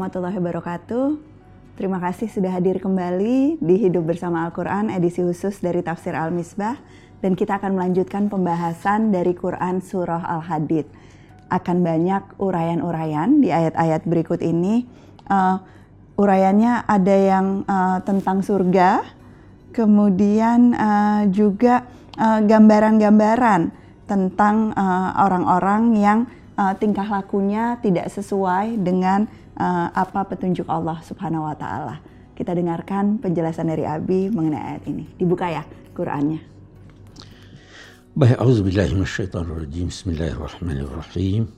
Warahmatullahi wabarakatuh. Terima kasih sudah hadir kembali di Hidup Bersama Al-Quran edisi khusus dari Tafsir Al-Misbah. Dan kita akan melanjutkan pembahasan dari Quran Surah Al-Hadid. Akan banyak uraian-uraian di ayat-ayat berikut ini. Uh, uraiannya ada yang uh, tentang surga, kemudian uh, juga gambaran-gambaran uh, tentang orang-orang uh, yang uh, tingkah lakunya tidak sesuai dengan uh, apa petunjuk Allah Subhanahu wa taala. Kita dengarkan penjelasan dari Abi mengenai ayat ini. Dibuka ya Qur'annya. Baik, auzubillahi minasyaitonirrajim. Bismillahirrahmanirrahim.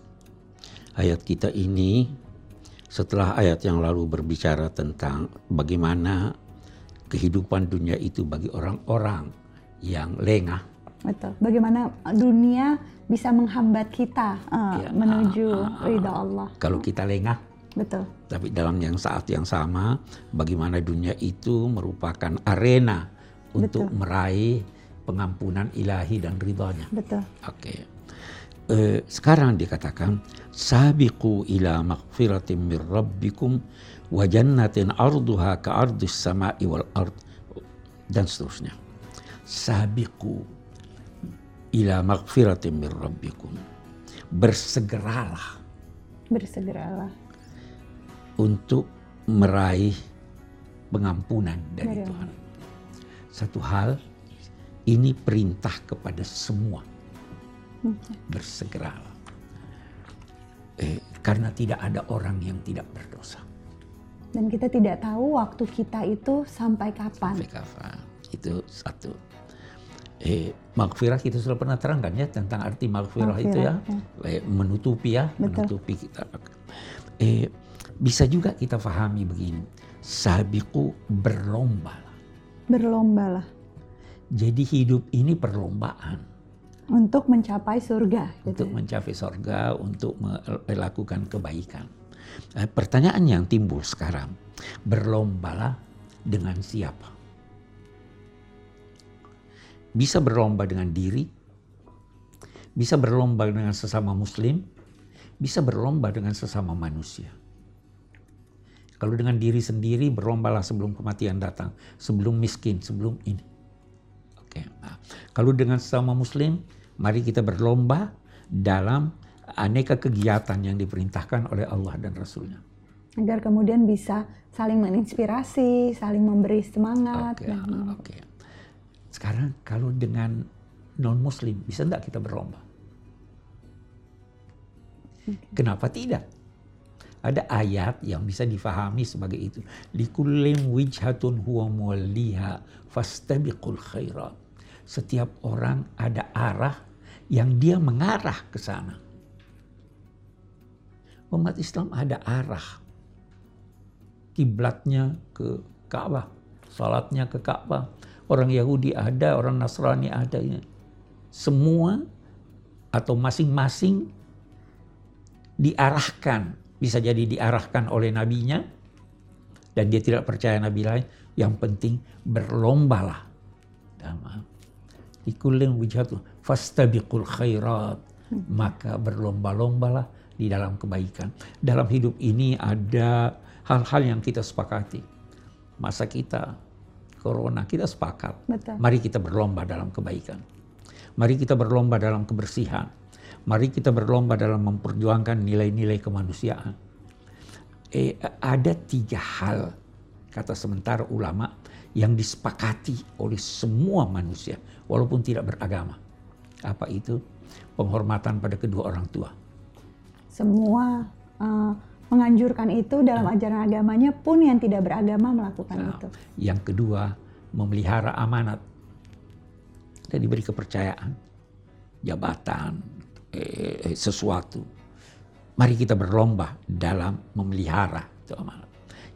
Ayat kita ini setelah ayat yang lalu berbicara tentang bagaimana kehidupan dunia itu bagi orang-orang yang lengah. Betul. Bagaimana dunia bisa menghambat kita uh, ya, menuju uh, uh, ridha Allah. Kalau kita lengah, betul. Tapi dalam yang saat yang sama, bagaimana dunia itu merupakan arena untuk betul. meraih pengampunan ilahi dan ridhonya. Betul. Oke. Okay. Uh, sekarang dikatakan sabiqu ila maghfiratin min rabbikum wa jannatin arduha ka ardis sama'i wal ard dan seterusnya. Sabiqu ila magfiratin min rabbikum. Bersegeralah. Bersegeralah. Untuk meraih pengampunan dari Betul. Tuhan. Satu hal, ini perintah kepada semua. Bersegeralah. Eh, karena tidak ada orang yang tidak berdosa. Dan kita tidak tahu waktu kita itu sampai kapan. Sampai kapan. Itu satu eh, maghfirah kita sudah pernah terangkan ya tentang arti maghfirah, itu ya, ya. Eh, menutupi ya, Betul. menutupi kita. Eh, bisa juga kita pahami begini, sabiku berlomba. Berlombalah. Jadi hidup ini perlombaan. Untuk mencapai surga. Gitu. Untuk mencapai surga, untuk melakukan kebaikan. Eh, pertanyaan yang timbul sekarang, berlombalah dengan siapa? bisa berlomba dengan diri, bisa berlomba dengan sesama muslim, bisa berlomba dengan sesama manusia. Kalau dengan diri sendiri berlombalah sebelum kematian datang, sebelum miskin, sebelum ini. Oke. Nah, kalau dengan sesama muslim, mari kita berlomba dalam aneka kegiatan yang diperintahkan oleh Allah dan Rasulnya. Agar kemudian bisa saling menginspirasi, saling memberi semangat. Oke. Okay, okay. Sekarang kalau dengan non muslim bisa enggak kita berlomba? Kenapa tidak? Ada ayat yang bisa difahami sebagai itu. Likullim wijhatun huwa muwalliha fastabiqul khairat. Setiap orang ada arah yang dia mengarah ke sana. Umat Islam ada arah. Kiblatnya ke Ka'bah, salatnya ke Ka'bah, orang Yahudi ada, orang Nasrani ada. Semua atau masing-masing diarahkan, bisa jadi diarahkan oleh nabinya dan dia tidak percaya nabi lain. Yang penting berlombalah. Ikulim wijhatu fastabiqul khairat. Maka berlomba-lombalah di dalam kebaikan. Dalam hidup ini ada hal-hal yang kita sepakati. Masa kita corona. Kita sepakat. Betul. Mari kita berlomba dalam kebaikan. Mari kita berlomba dalam kebersihan. Mari kita berlomba dalam memperjuangkan nilai-nilai kemanusiaan. Eh, ada tiga hal, kata sementara ulama, yang disepakati oleh semua manusia, walaupun tidak beragama. Apa itu? Penghormatan pada kedua orang tua. Semua uh, menganjurkan itu dalam hmm. ajaran agamanya pun yang tidak beragama melakukan nah, itu. Yang kedua, memelihara amanat. dan diberi kepercayaan, jabatan, eh, eh, sesuatu. Mari kita berlomba dalam memelihara itu.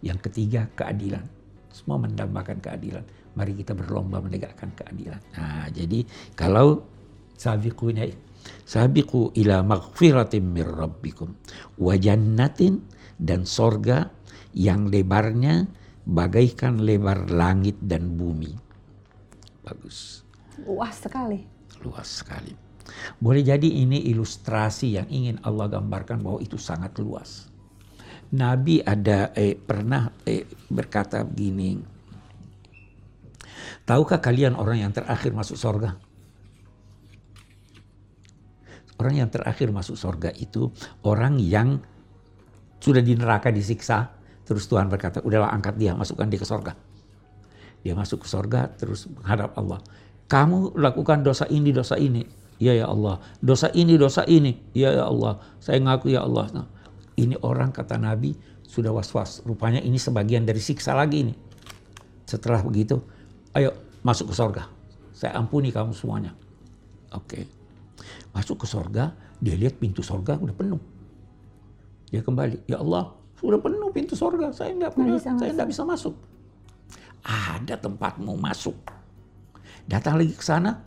Yang ketiga, keadilan. Semua mendambakan keadilan. Mari kita berlomba menegakkan keadilan. Nah, jadi kalau sabiqunya Sabiqu ila maghfiratin min rabbikum wa jannatin dan sorga yang lebarnya bagaikan lebar langit dan bumi. Bagus. Luas sekali. Luas sekali. Boleh jadi ini ilustrasi yang ingin Allah gambarkan bahwa itu sangat luas. Nabi ada eh, pernah eh, berkata begini. Tahukah kalian orang yang terakhir masuk sorga? Orang yang terakhir masuk sorga itu orang yang sudah di neraka disiksa, terus Tuhan berkata, udahlah angkat dia, masukkan dia ke sorga. Dia masuk ke sorga, terus menghadap Allah. Kamu lakukan dosa ini, dosa ini. Ya ya Allah. Dosa ini, dosa ini. Ya ya Allah. Saya ngaku ya Allah. Nah, ini orang kata Nabi sudah was-was. Rupanya ini sebagian dari siksa lagi ini. Setelah begitu, ayo masuk ke sorga. Saya ampuni kamu semuanya. Oke. Masuk ke sorga, dia lihat pintu sorga udah penuh. Dia kembali, ya Allah, sudah penuh pintu sorga. Saya nggak saya nggak bisa masuk. Ada tempat mau masuk. Datang lagi ke sana,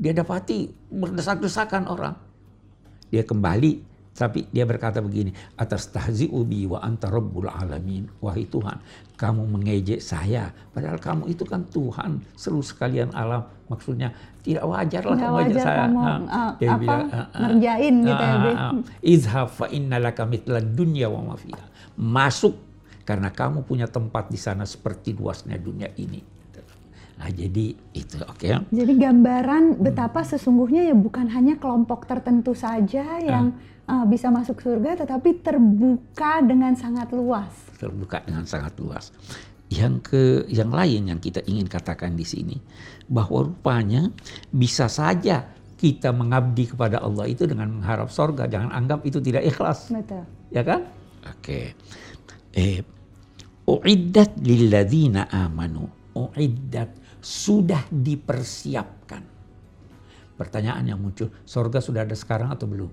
dia dapati berdesak-desakan orang. Dia kembali, tapi dia berkata begini, atas tahzi ubi wa anta rabbul alamin. Wahai Tuhan, kamu mengejek saya, padahal kamu itu kan Tuhan seluruh sekalian alam. Maksudnya tidak wajar lah kamu wajar saya. Kamu, uh, dia apa, bilang, uh, ngerjain uh, gitu ya. Uh, Izhab fa innalaka mitlan dunya wa ma Masuk karena kamu punya tempat di sana seperti luasnya dunia ini. Nah, jadi itu oke. Okay. Jadi gambaran betapa sesungguhnya ya bukan hanya kelompok tertentu saja yang uh. Uh, bisa masuk surga, tetapi terbuka dengan sangat luas. Terbuka dengan sangat luas. Yang ke yang lain yang kita ingin katakan di sini bahwa rupanya bisa saja kita mengabdi kepada Allah itu dengan mengharap sorga. Jangan anggap itu tidak ikhlas. Betul. Ya kan? Oke. Okay. Eh, uiddat lilladzina amanu. Uiddat sudah dipersiapkan. Pertanyaan yang muncul, sorga sudah ada sekarang atau belum?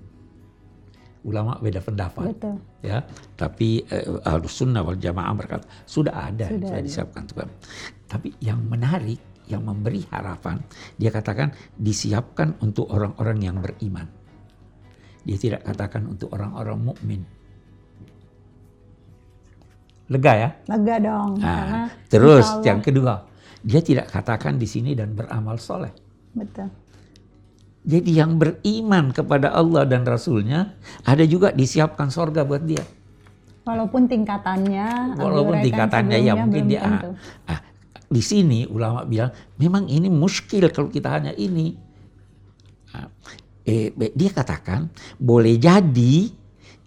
Ulama beda pendapat, Betul. ya. Tapi eh, Ahlus Sunnah wal Jamaah berkata sudah ada, sudah, sudah disiapkan Tuhan. Tapi yang menarik, yang memberi harapan, dia katakan disiapkan untuk orang-orang yang beriman. Dia tidak katakan untuk orang-orang mukmin. Lega ya? Lega dong. Nah, terus yang kedua, dia tidak katakan di sini dan beramal soleh. Betul. Jadi yang beriman kepada Allah dan Rasulnya ada juga disiapkan sorga buat dia. Walaupun tingkatannya, walaupun tingkatannya ya mungkin dia. Ah, ah, di sini ulama bilang memang ini muskil kalau kita hanya ini. Ah, eh, dia katakan boleh jadi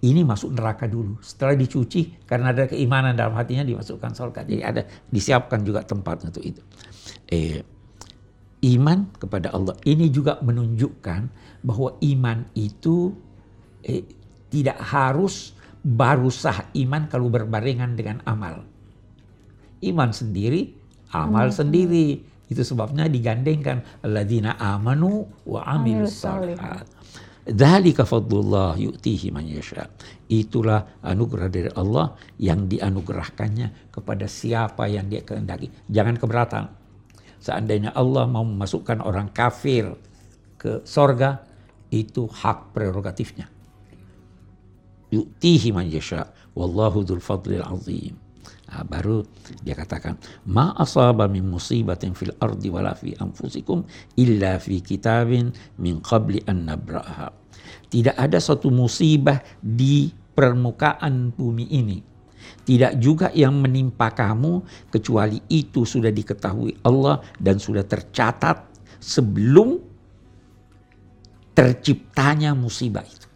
ini masuk neraka dulu. Setelah dicuci karena ada keimanan dalam hatinya dimasukkan surga. Jadi ada disiapkan juga tempat untuk itu. Eh, iman kepada Allah ini juga menunjukkan bahwa iman itu eh, tidak harus baru sah iman kalau berbarengan dengan amal. Iman sendiri, amal hmm. sendiri. Itu sebabnya digandengkan alladzina amanu wa amilus shalihat. Dzalika fadlullah yu'tihi man yasha. Itulah anugerah dari Allah yang dianugerahkannya kepada siapa yang dia kehendaki. Jangan keberatan. Seandainya Allah mau memasukkan orang kafir ke sorga, itu hak prerogatifnya. Yu'tihi man yasha. Wallahu dzul fadlil azim. Nah, baru dia katakan ma asaba min musibatin fil ardi wala fi anfusikum illa fi kitabin min qabli an nabraha. Tidak ada suatu musibah di permukaan bumi ini. Tidak juga yang menimpa kamu kecuali itu sudah diketahui Allah dan sudah tercatat sebelum terciptanya musibah itu.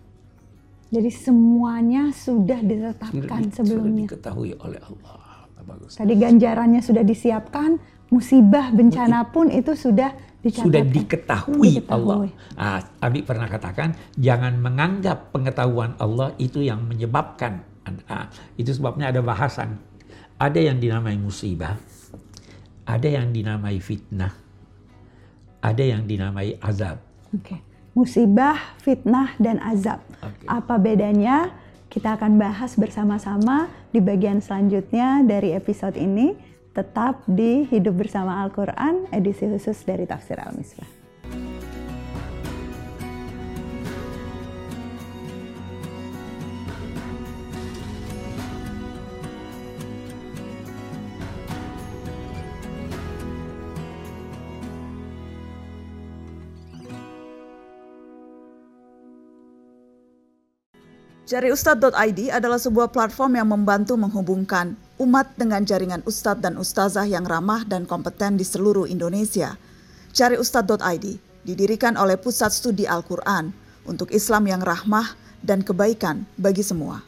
Jadi semuanya sudah ditetapkan sudah, sebelumnya. Sudah diketahui oleh Allah bagus. Tadi ganjarannya sudah disiapkan, musibah bencana pun itu sudah dicatatkan. Sudah diketahui, diketahui. Allah. Nah, Abi pernah katakan jangan menganggap pengetahuan Allah itu yang menyebabkan. Nah, itu sebabnya ada bahasan. Ada yang dinamai musibah, ada yang dinamai fitnah, ada yang dinamai azab. Oke. Okay. Musibah, fitnah, dan azab. Okay. Apa bedanya? Kita akan bahas bersama-sama di bagian selanjutnya dari episode ini. Tetap di Hidup Bersama Al-Quran, edisi khusus dari Tafsir Al-Misbah. Cariustad.id adalah sebuah platform yang membantu menghubungkan umat dengan jaringan ustadz dan ustazah yang ramah dan kompeten di seluruh Indonesia. Cariustad.id didirikan oleh Pusat Studi Al-Quran untuk Islam yang rahmah dan kebaikan bagi semua.